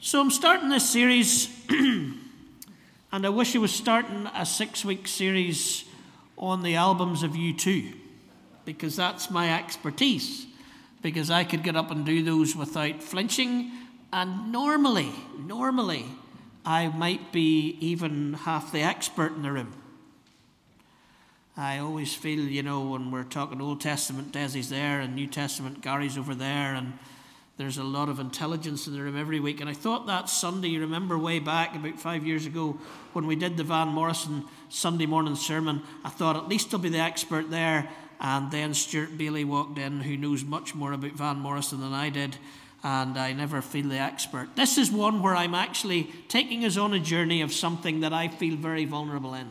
So I'm starting this series, and I wish I was starting a six week series on the albums of U2, because that's my expertise, because I could get up and do those without flinching, and normally, normally, I might be even half the expert in the room. I always feel, you know, when we're talking Old Testament, Desi's there, and New Testament, Gary's over there, and there's a lot of intelligence in the room every week. And I thought that Sunday, you remember way back about five years ago when we did the Van Morrison Sunday morning sermon, I thought at least I'll be the expert there. And then Stuart Bailey walked in, who knows much more about Van Morrison than I did. And I never feel the expert. This is one where I'm actually taking us on a journey of something that I feel very vulnerable in.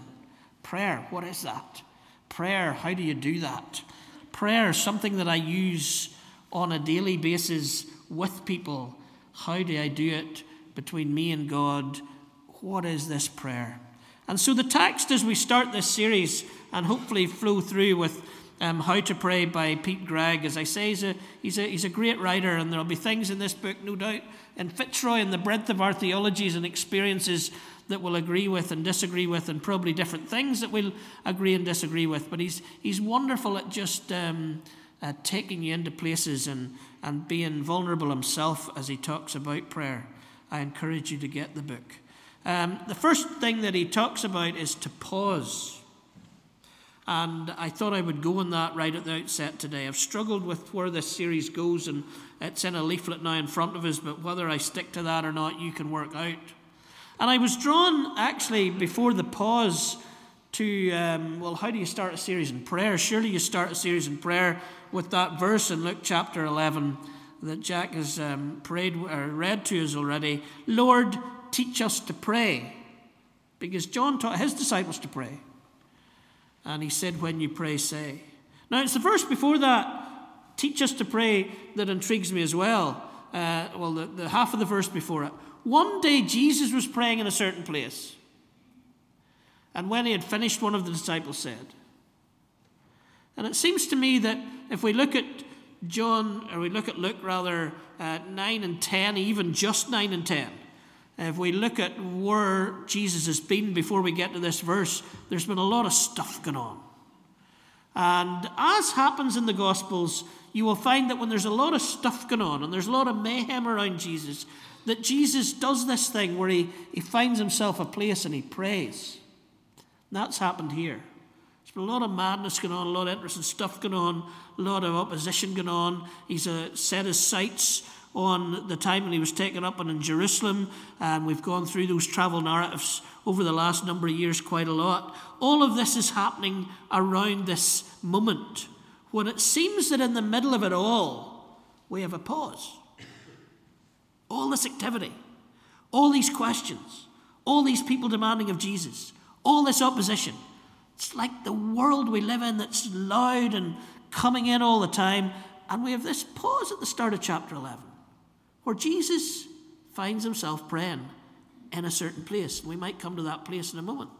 Prayer, what is that? Prayer, how do you do that? Prayer, something that I use on a daily basis with people. How do I do it between me and God? What is this prayer? And so, the text as we start this series and hopefully flow through with um, How to Pray by Pete Greig, as I say, he's a, he's, a, he's a great writer, and there'll be things in this book, no doubt, in Fitzroy and the breadth of our theologies and experiences that we'll agree with and disagree with, and probably different things that we'll agree and disagree with. But he's, he's wonderful at just um, uh, taking you into places and, and being vulnerable himself as he talks about prayer. I encourage you to get the book. Um, the first thing that he talks about is to pause. And I thought I would go on that right at the outset today. I've struggled with where this series goes, and it's in a leaflet now in front of us, but whether I stick to that or not, you can work out. And I was drawn actually before the pause to, um, well, how do you start a series in prayer? Surely you start a series in prayer with that verse in Luke chapter 11 that Jack has um, prayed or read to us already. Lord, teach us to pray. Because John taught his disciples to pray. And he said, When you pray, say. Now, it's the verse before that, teach us to pray, that intrigues me as well. Uh, well, the, the half of the verse before it. One day, Jesus was praying in a certain place. And when he had finished, one of the disciples said, and it seems to me that if we look at John, or we look at Luke rather, uh, 9 and 10, even just 9 and 10, if we look at where Jesus has been before we get to this verse, there's been a lot of stuff going on. And as happens in the Gospels, you will find that when there's a lot of stuff going on and there's a lot of mayhem around Jesus, that Jesus does this thing where he, he finds himself a place and he prays. That's happened here. There's been a lot of madness going on, a lot of interesting stuff going on, a lot of opposition going on. He's uh, set his sights on the time when he was taken up and in Jerusalem. And we've gone through those travel narratives over the last number of years quite a lot. All of this is happening around this moment when it seems that in the middle of it all, we have a pause. All this activity, all these questions, all these people demanding of Jesus, all this opposition. It's like the world we live in that's loud and coming in all the time. And we have this pause at the start of chapter 11 where Jesus finds himself praying in a certain place. We might come to that place in a moment.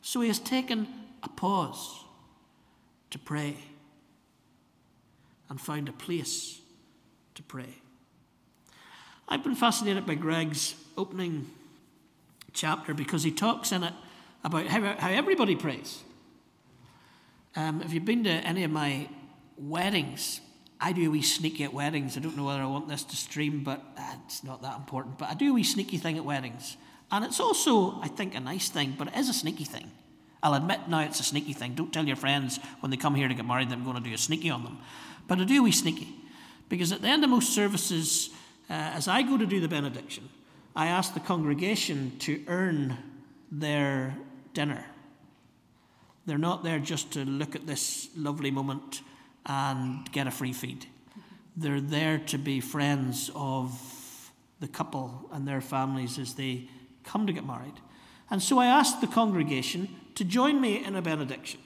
So he has taken a pause to pray and found a place to pray. I've been fascinated by Greig's opening chapter because he talks in it about how, how everybody prays. Um, if you've been to any of my weddings, I do a wee sneaky at weddings. I don't know whether I want this to stream, but uh, it's not that important. But I do a wee sneaky thing at weddings. And it's also, I think, a nice thing, but it is a sneaky thing. I'll admit now it's a sneaky thing. Don't tell your friends when they come here to get married that I'm going to do a sneaky on them. But I do a wee sneaky. Because at the end of most services, uh, as I go to do the benediction, I asked the congregation to earn their dinner. They're not there just to look at this lovely moment and get a free feed. They're there to be friends of the couple and their families as they come to get married. And so I asked the congregation to join me in a benediction,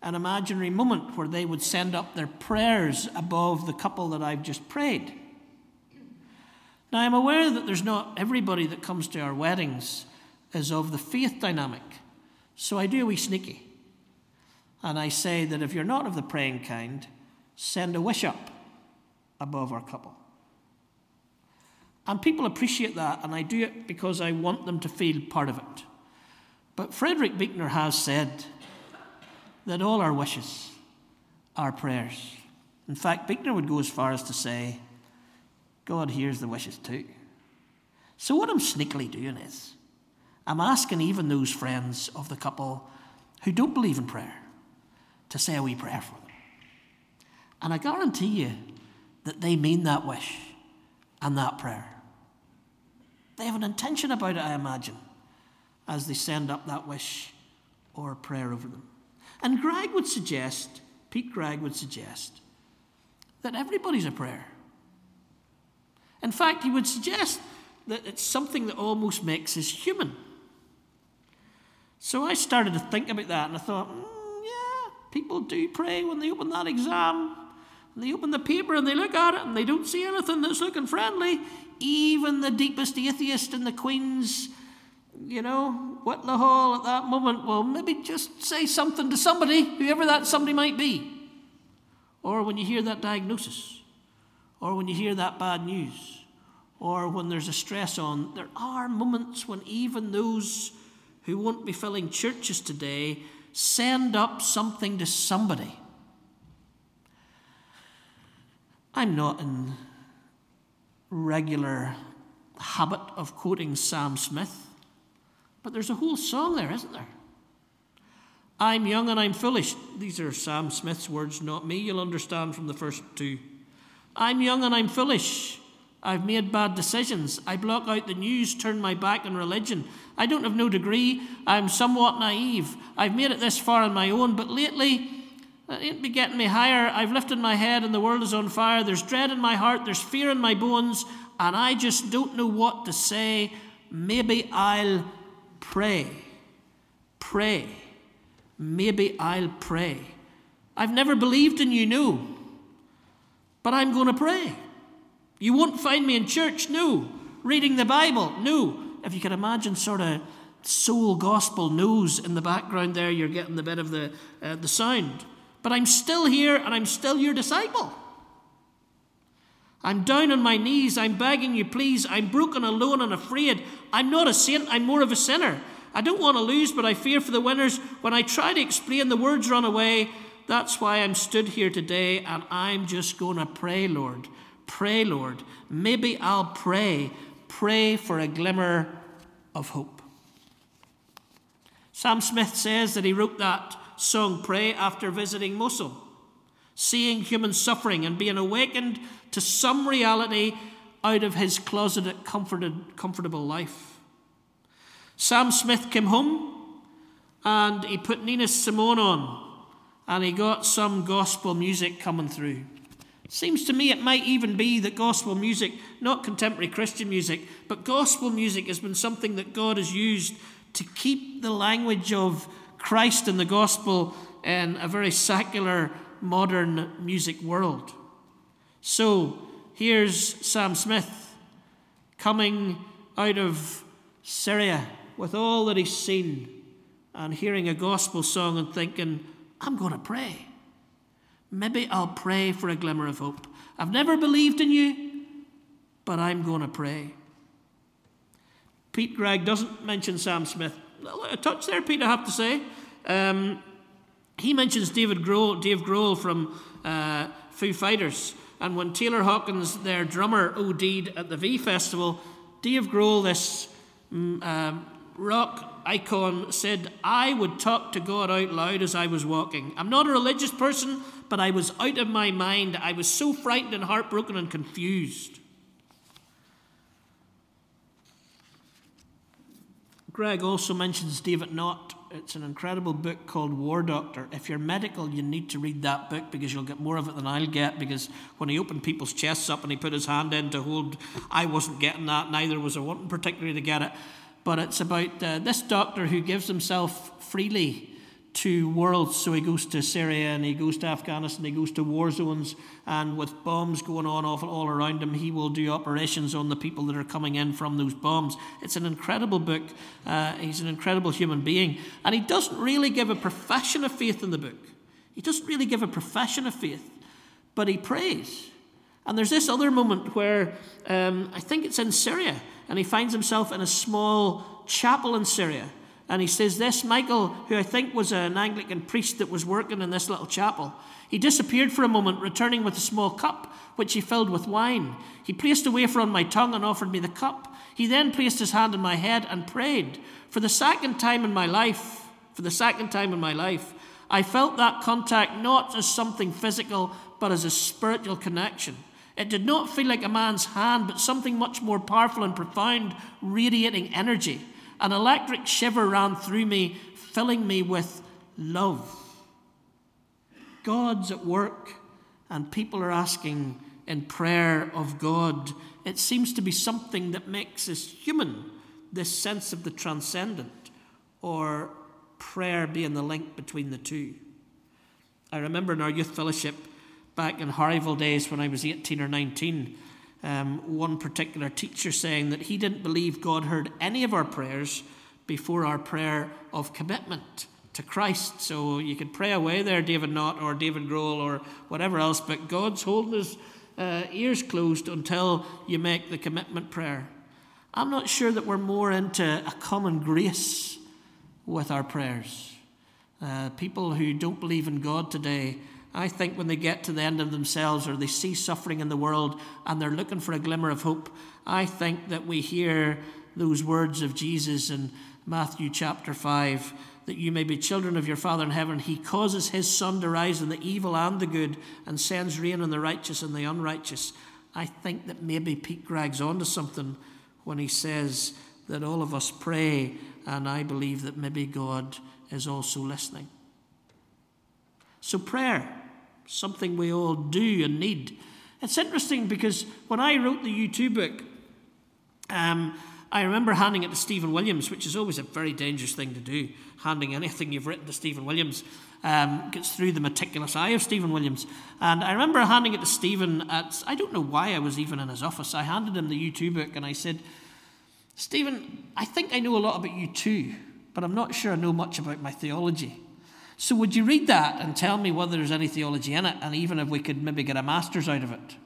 an imaginary moment where they would send up their prayers above the couple that I've just prayed. Now, I'm aware that there's not everybody that comes to our weddings is of the faith dynamic. So I do a wee sneaky. And I say that if you're not of the praying kind, send a wish up above our couple. And people appreciate that, and I do it because I want them to feel part of it. But Frederick Buechner has said that all our wishes are prayers. In fact, Buechner would go as far as to say, God hears the wishes too. So, what I'm sneakily doing is, I'm asking even those friends of the couple who don't believe in prayer to say a wee prayer for them. And I guarantee you that they mean that wish and that prayer. They have an intention about it, I imagine, as they send up that wish or prayer over them. And Greig would suggest, Pete Greig would suggest, that everybody's a prayer. In fact, he would suggest that it's something that almost makes us human. So I started to think about that and I thought, mm, yeah, people do pray when they open that exam. And they open the paper and they look at it and they don't see anything that's looking friendly. Even the deepest atheist in the Queen's, you know, Whitla Hall at that moment will maybe just say something to somebody, whoever that somebody might be. Or when you hear that diagnosis, or when you hear that bad news, or when there's a stress on, there are moments when even those who won't be filling churches today send up something to somebody. I'm not in regular habit of quoting Sam Smith, but there's a whole song there, isn't there? I'm young and I'm foolish. These are Sam Smith's words, not me. You'll understand from the first two. I'm young and I'm foolish. I've made bad decisions. I block out the news, turn my back on religion. I don't have no degree. I'm somewhat naive. I've made it this far on my own, but lately, it ain't be getting me higher. I've lifted my head and the world is on fire. There's dread in my heart, there's fear in my bones, and I just don't know what to say. Maybe I'll pray. Pray. Maybe I'll pray. I've never believed in you, no. But I'm going to pray. You won't find me in church, no. Reading the Bible, no. If you can imagine sort of soul gospel news in the background there, you're getting the bit of the, uh, the sound. But I'm still here and I'm still your disciple. I'm down on my knees. I'm begging you, please. I'm broken, alone, and afraid. I'm not a saint. I'm more of a sinner. I don't want to lose, but I fear for the winners. When I try to explain, the words run away. That's why I'm stood here today, and I'm just going to pray, Lord. Pray, Lord. Maybe I'll pray. Pray for a glimmer of hope. Sam Smith says that he wrote that song, Pray, after visiting Mosul, seeing human suffering and being awakened to some reality out of his closeted, comforted, comfortable life. Sam Smith came home and he put Nina Simone on and he got some gospel music coming through. Seems to me it might even be that gospel music, not contemporary Christian music, but gospel music has been something that God has used to keep the language of Christ and the gospel in a very secular, modern music world. So here's Sam Smith coming out of Syria with all that he's seen and hearing a gospel song and thinking, I'm going to pray. Maybe I'll pray for a glimmer of hope. I've never believed in you, but I'm going to pray. Pete Greig doesn't mention Sam Smith. A touch there, Pete, I have to say. Um, he mentions David Grohl, Dave Grohl from uh, Foo Fighters. And when Taylor Hawkins, their drummer, OD'd at the V Festival, Dave Grohl, this mm, um, rock icon said, I would talk to God out loud as I was walking. I'm not a religious person, but I was out of my mind. I was so frightened and heartbroken and confused. Greig also mentions David Nott. It's an incredible book called War Doctor. If you're medical, you need to read that book because you'll get more of it than I'll get. Because when he opened people's chests up and he put his hand in to hold, I wasn't getting that, neither was I wanting particularly to get it but it's about uh, this doctor who gives himself freely to worlds. So he goes to Syria and he goes to Afghanistan, he goes to war zones, and with bombs going on all around him, he will do operations on the people that are coming in from those bombs. It's an incredible book. Uh, he's an incredible human being. And he doesn't really give a profession of faith in the book. He doesn't really give a profession of faith, but he prays. And there's this other moment where um, I think it's in Syria, and he finds himself in a small chapel in Syria. And he says, This Michael, who I think was an Anglican priest that was working in this little chapel, he disappeared for a moment, returning with a small cup, which he filled with wine. He placed a wafer on my tongue and offered me the cup. He then placed his hand on my head and prayed. For the second time in my life, for the second time in my life, I felt that contact not as something physical, but as a spiritual connection. It did not feel like a man's hand, but something much more powerful and profound, radiating energy. An electric shiver ran through me, filling me with love. God's at work, and people are asking in prayer of God. It seems to be something that makes us human, this sense of the transcendent, or prayer being the link between the two. I remember in our youth fellowship back in Harryville days when I was 18 or 19, um, one particular teacher saying that he didn't believe God heard any of our prayers before our prayer of commitment to Christ. So you could pray away there, David Nott or David Grohl or whatever else, but God's holding his uh, ears closed until you make the commitment prayer. I'm not sure that we're more into a common grace with our prayers. Uh, people who don't believe in God today I think when they get to the end of themselves or they see suffering in the world and they're looking for a glimmer of hope, I think that we hear those words of Jesus in Matthew chapter 5 that you may be children of your Father in heaven. He causes his sun to rise on the evil and the good and sends rain on the righteous and the unrighteous. I think that maybe Pete Greig's onto something when he says that all of us pray, and I believe that maybe God is also listening. So, prayer, something we all do and need. It's interesting because when I wrote the U2 book, um, I remember handing it to Stephen Williams, which is always a very dangerous thing to do. Handing anything you've written to Stephen Williams um, gets through the meticulous eye of Stephen Williams. And I remember handing it to Stephen at, I don't know why I was even in his office. I handed him the U2 book and I said, Stephen, I think I know a lot about U2, but I'm not sure I know much about my theology. So, would you read that and tell me whether there's any theology in it, and even if we could maybe get a master's out of it?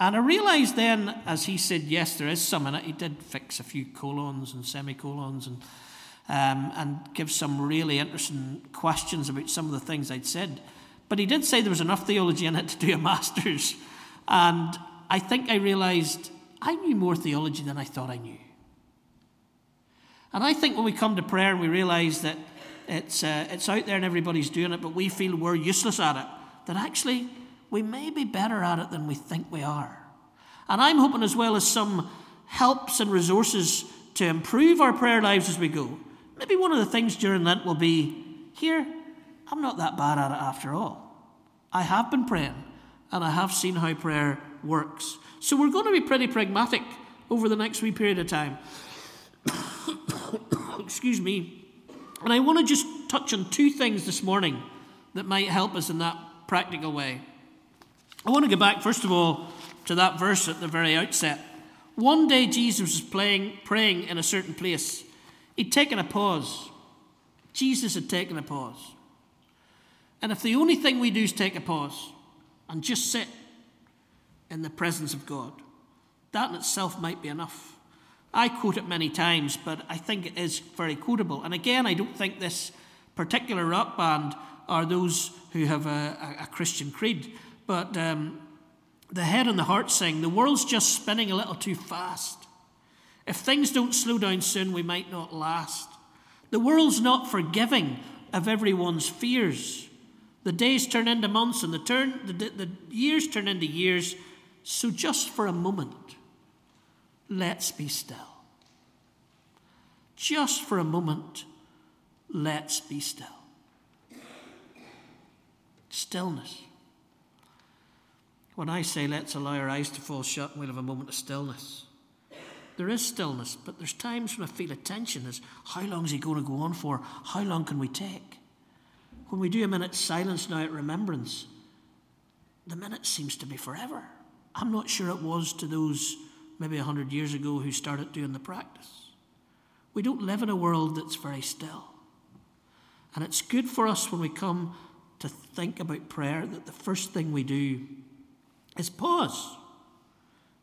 And I realised then, as he said, yes, there is some in it. He did fix a few colons and semicolons and, um, and give some really interesting questions about some of the things I'd said. But he did say there was enough theology in it to do a master's. And I think I realised I knew more theology than I thought I knew. And I think when we come to prayer and we realise that it's, uh, it's out there and everybody's doing it, but we feel we're useless at it, that actually we may be better at it than we think we are. And I'm hoping, as well as some helps and resources to improve our prayer lives as we go. Maybe one of the things during Lent will be here, I'm not that bad at it after all. I have been praying and I have seen how prayer works. So we're going to be pretty pragmatic over the next wee period of time. Excuse me. And I want to just touch on two things this morning that might help us in that practical way. I want to go back, first of all, to that verse at the very outset. One day Jesus was playing, praying in a certain place. He'd taken a pause. Jesus had taken a pause. And if the only thing we do is take a pause and just sit in the presence of God, that in itself might be enough. I quote it many times, but I think it is very quotable. And again, I don't think this particular rock band are those who have a, a Christian creed, but um, the head and the heart sing, the world's just spinning a little too fast. If things don't slow down soon, we might not last. The world's not forgiving of everyone's fears. The days turn into months and the, turn, the, the years turn into years. So, just for a moment, let's be still. Just for a moment, let's be still. Stillness. When I say let's allow our eyes to fall shut we'll have a moment of stillness, there is stillness, but there's times when I feel a tension as how long is he going to go on for? How long can we take? When we do a minute's silence now at remembrance, the minute seems to be forever. I'm not sure it was to those maybe 100 years ago who started doing the practice. We don't live in a world that's very still. And it's good for us when we come to think about prayer that the first thing we do is pause.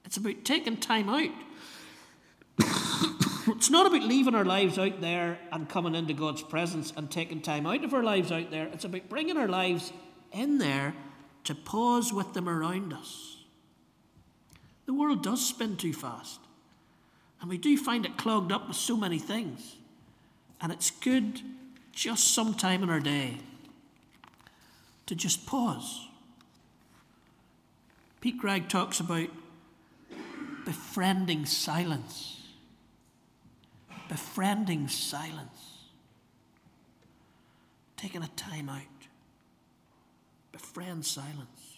It's about taking time out. it's not about leaving our lives out there and coming into God's presence and taking time out of our lives out there. It's about bringing our lives in there to pause with them around us. The world does spin too fast, and we do find it clogged up with so many things. And it's good just some time in our day to just pause. Pete Greig talks about befriending silence. Befriending silence. Taking a time out. Befriend silence.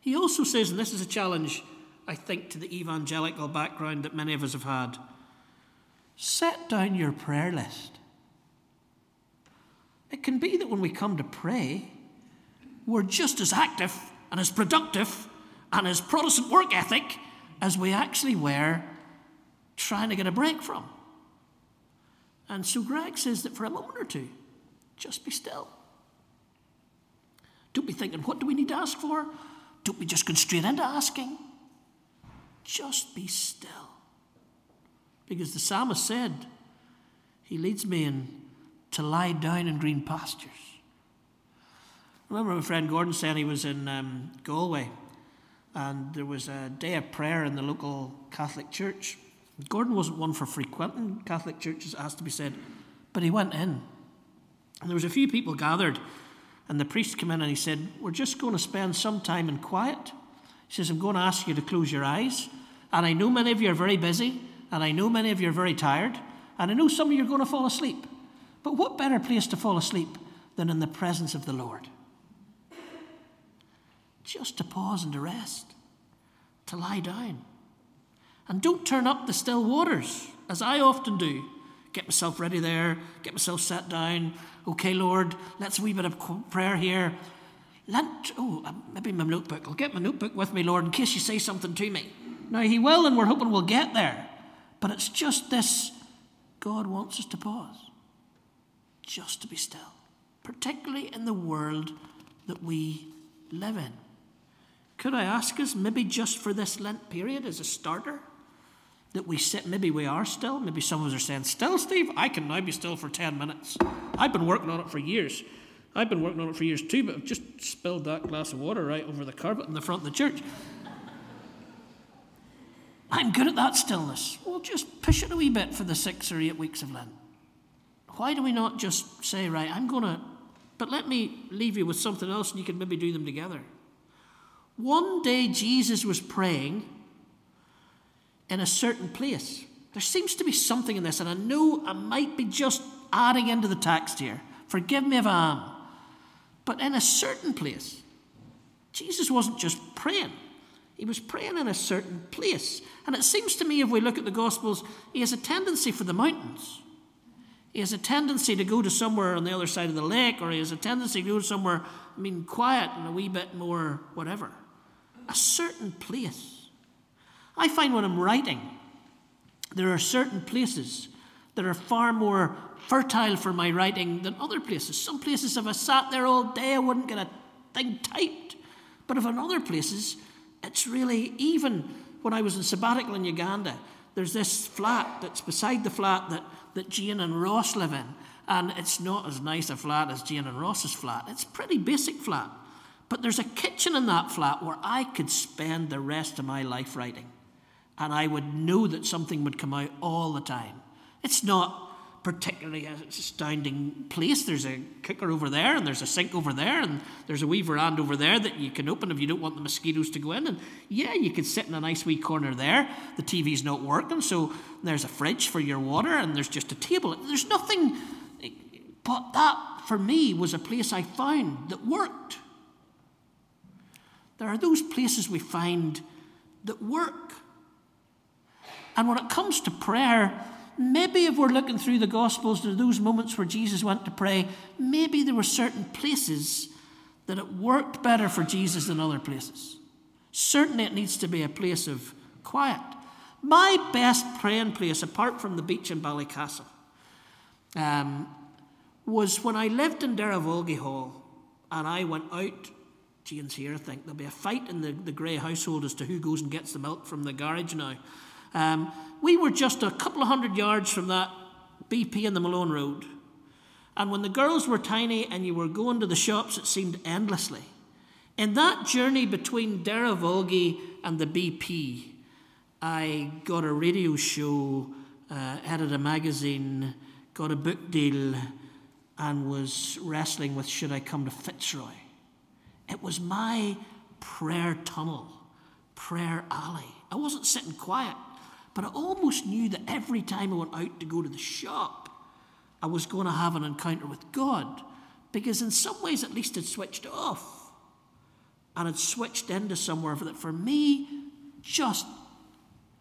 He also says, and this is a challenge, I think, to the evangelical background that many of us have had set down your prayer list. It can be that when we come to pray, we're just as active and as productive and as Protestant work ethic as we actually were trying to get a break from. And so Greig says that for a moment or two, just be still. Don't be thinking, what do we need to ask for? Don't be just going straight into asking. Just be still. Because the psalmist said, He leads me in to lie down in green pastures. I remember my friend Gordon said he was in um, Galway and there was a day of prayer in the local Catholic church. Gordon wasn't one for frequenting Catholic churches, it has to be said, but he went in. And there was a few people gathered, and the priest came in and he said, We're just going to spend some time in quiet. He says, I'm going to ask you to close your eyes. And I know many of you are very busy, and I know many of you are very tired, and I know some of you are going to fall asleep. But what better place to fall asleep than in the presence of the Lord? just to pause and to rest, to lie down. And don't turn up the still waters, as I often do. Get myself ready there, get myself sat down. Okay, Lord, let's a wee bit of prayer here. Lent, oh, uh, maybe my notebook. I'll get my notebook with me, Lord, in case you say something to me. Now, He will, and we're hoping we'll get there. But it's just this God wants us to pause, just to be still, particularly in the world that we live in. Could I ask us, maybe just for this Lent period as a starter, that we sit, maybe we are still, maybe some of us are saying, Still, Steve, I can now be still for 10 minutes. I've been working on it for years. I've been working on it for years too, but I've just spilled that glass of water right over the carpet in the front of the church. I'm good at that stillness. We'll just push it a wee bit for the six or eight weeks of Lent. Why do we not just say, right, I'm going to, but let me leave you with something else and you can maybe do them together. One day Jesus was praying in a certain place. There seems to be something in this, and I know I might be just adding into the text here. Forgive me if I am. But in a certain place, Jesus wasn't just praying, he was praying in a certain place. And it seems to me, if we look at the Gospels, he has a tendency for the mountains. He has a tendency to go to somewhere on the other side of the lake, or he has a tendency to go somewhere, I mean, quiet and a wee bit more whatever a certain place. I find when I'm writing, there are certain places that are far more fertile for my writing than other places. Some places, if I sat there all day, I wouldn't get a thing typed. But if in other places, it's really, even when I was in sabbatical in Uganda, there's this flat that's beside the flat that, that Jane and Ross live in. And it's not as nice a flat as Jane and Ross's flat. It's pretty basic flat. But there's a kitchen in that flat where I could spend the rest of my life writing. And I would know that something would come out all the time. It's not particularly a astounding place. There's a cooker over there, and there's a sink over there, and there's a wee veranda over there that you can open if you don't want the mosquitoes to go in. And yeah, you can sit in a nice wee corner there. The TV's not working, so there's a fridge for your water, and there's just a table. There's nothing. But that, for me, was a place I found that worked. There are those places we find that work. And when it comes to prayer, maybe if we're looking through the Gospels to those moments where Jesus went to pray, maybe there were certain places that it worked better for Jesus than other places. Certainly, it needs to be a place of quiet. My best praying place, apart from the beach in Ballycastle, um, was when I lived in Derryvolgie Hall and I went out Jane's here, I think. There'll be a fight in the, the Gray household as to who goes and gets the milk from the garage now. Um, we were just a couple of hundred yards from that BP in the Malone Road. And when the girls were tiny and you were going to the shops, it seemed endlessly. In that journey between Derryvolgie and the BP, I got a radio show, uh, edited a magazine, got a book deal, and was wrestling with should I come to Fitzroy. It was my prayer tunnel, prayer alley. I wasn't sitting quiet, but I almost knew that every time I went out to go to the shop, I was going to have an encounter with God. Because in some ways, at least, it switched off. And it switched into somewhere that for me, just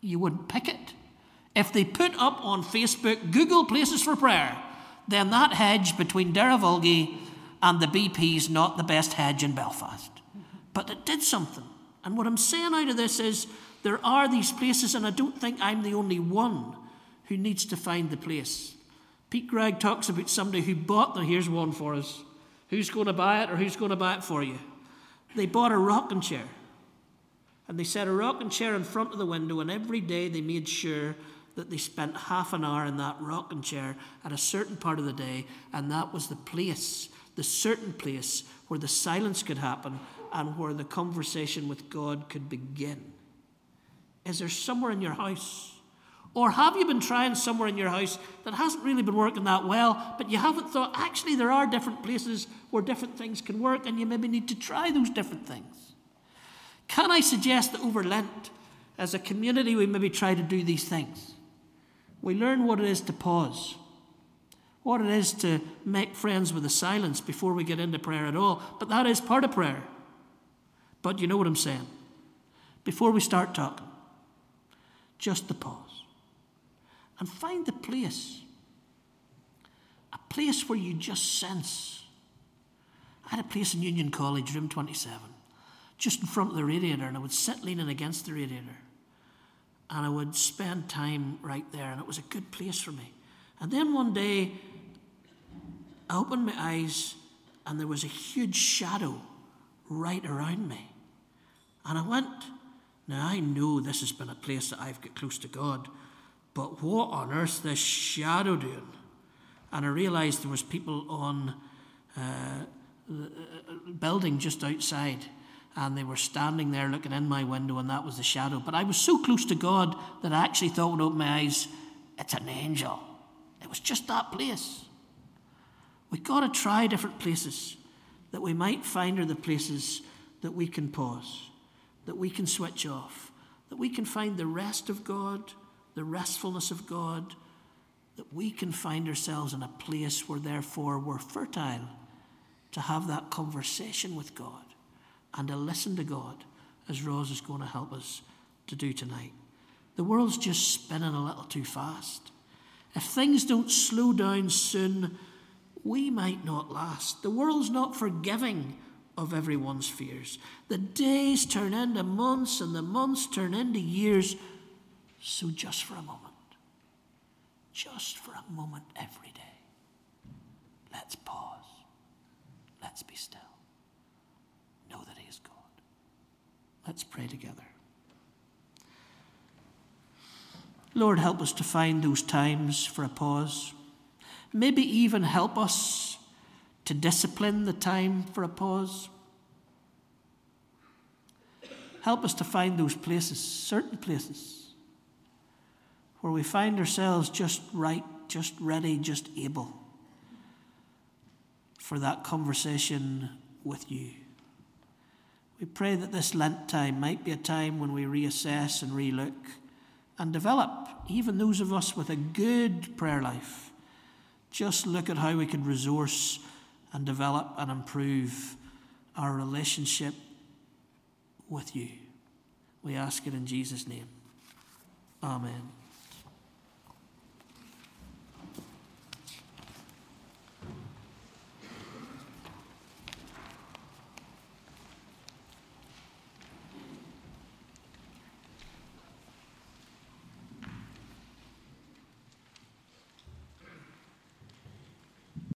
you wouldn't pick it. If they put up on Facebook Google Places for Prayer, then that hedge between Derryvolgie and the BP's not the best hedge in Belfast. But it did something. And what I'm saying out of this is there are these places, and I don't think I'm the only one who needs to find the place. Pete Greig talks about somebody who bought the, here's one for us. Who's going to buy it or who's going to buy it for you? They bought a rocking chair. And they set a rocking chair in front of the window, and every day they made sure that they spent half an hour in that rocking chair at a certain part of the day, and that was the place, the certain place where the silence could happen and where the conversation with God could begin. Is there somewhere in your house? Or have you been trying somewhere in your house that hasn't really been working that well, but you haven't thought actually there are different places where different things can work and you maybe need to try those different things? Can I suggest that over Lent, as a community, we maybe try to do these things? We learn what it is to pause, what it is to make friends with the silence before we get into prayer at all. But that is part of prayer. But you know what I'm saying. Before we start talking, just the pause. And find the place. A place where you just sense. I had a place in Union College, room 27 just in front of the radiator, and I would sit leaning against the radiator. And I would spend time right there, and it was a good place for me. And then one day, I opened my eyes, and there was a huge shadow right around me. And I went, now I know this has been a place that I've got close to God, but what on earth this shadow doing? And I realised there was people on uh, uh, building just outside and they were standing there looking in my window, and that was the shadow. But I was so close to God that I actually thought I opened my eyes, it's an angel. It was just that place. We've got to try different places that we might find are the places that we can pause, that we can switch off, that we can find the rest of God, the restfulness of God, that we can find ourselves in a place where, therefore, we're fertile to have that conversation with God and to listen to God, as Rose is going to help us to do tonight. The world's just spinning a little too fast. If things don't slow down soon, we might not last. The world's not forgiving of everyone's fears. The days turn into months and the months turn into years. So, just for a moment, just for a moment every day, let's pause. Let's be still. Know that He is God. Let's pray together. Lord, help us to find those times for a pause. Maybe even help us to discipline the time for a pause. Help us to find those places, certain places, where we find ourselves just right, just ready, just able for that conversation with you. We pray that this Lent time might be a time when we reassess and relook and develop, even those of us with a good prayer life, just look at how we can resource and develop and improve our relationship with you. We ask it in Jesus' name. Amen.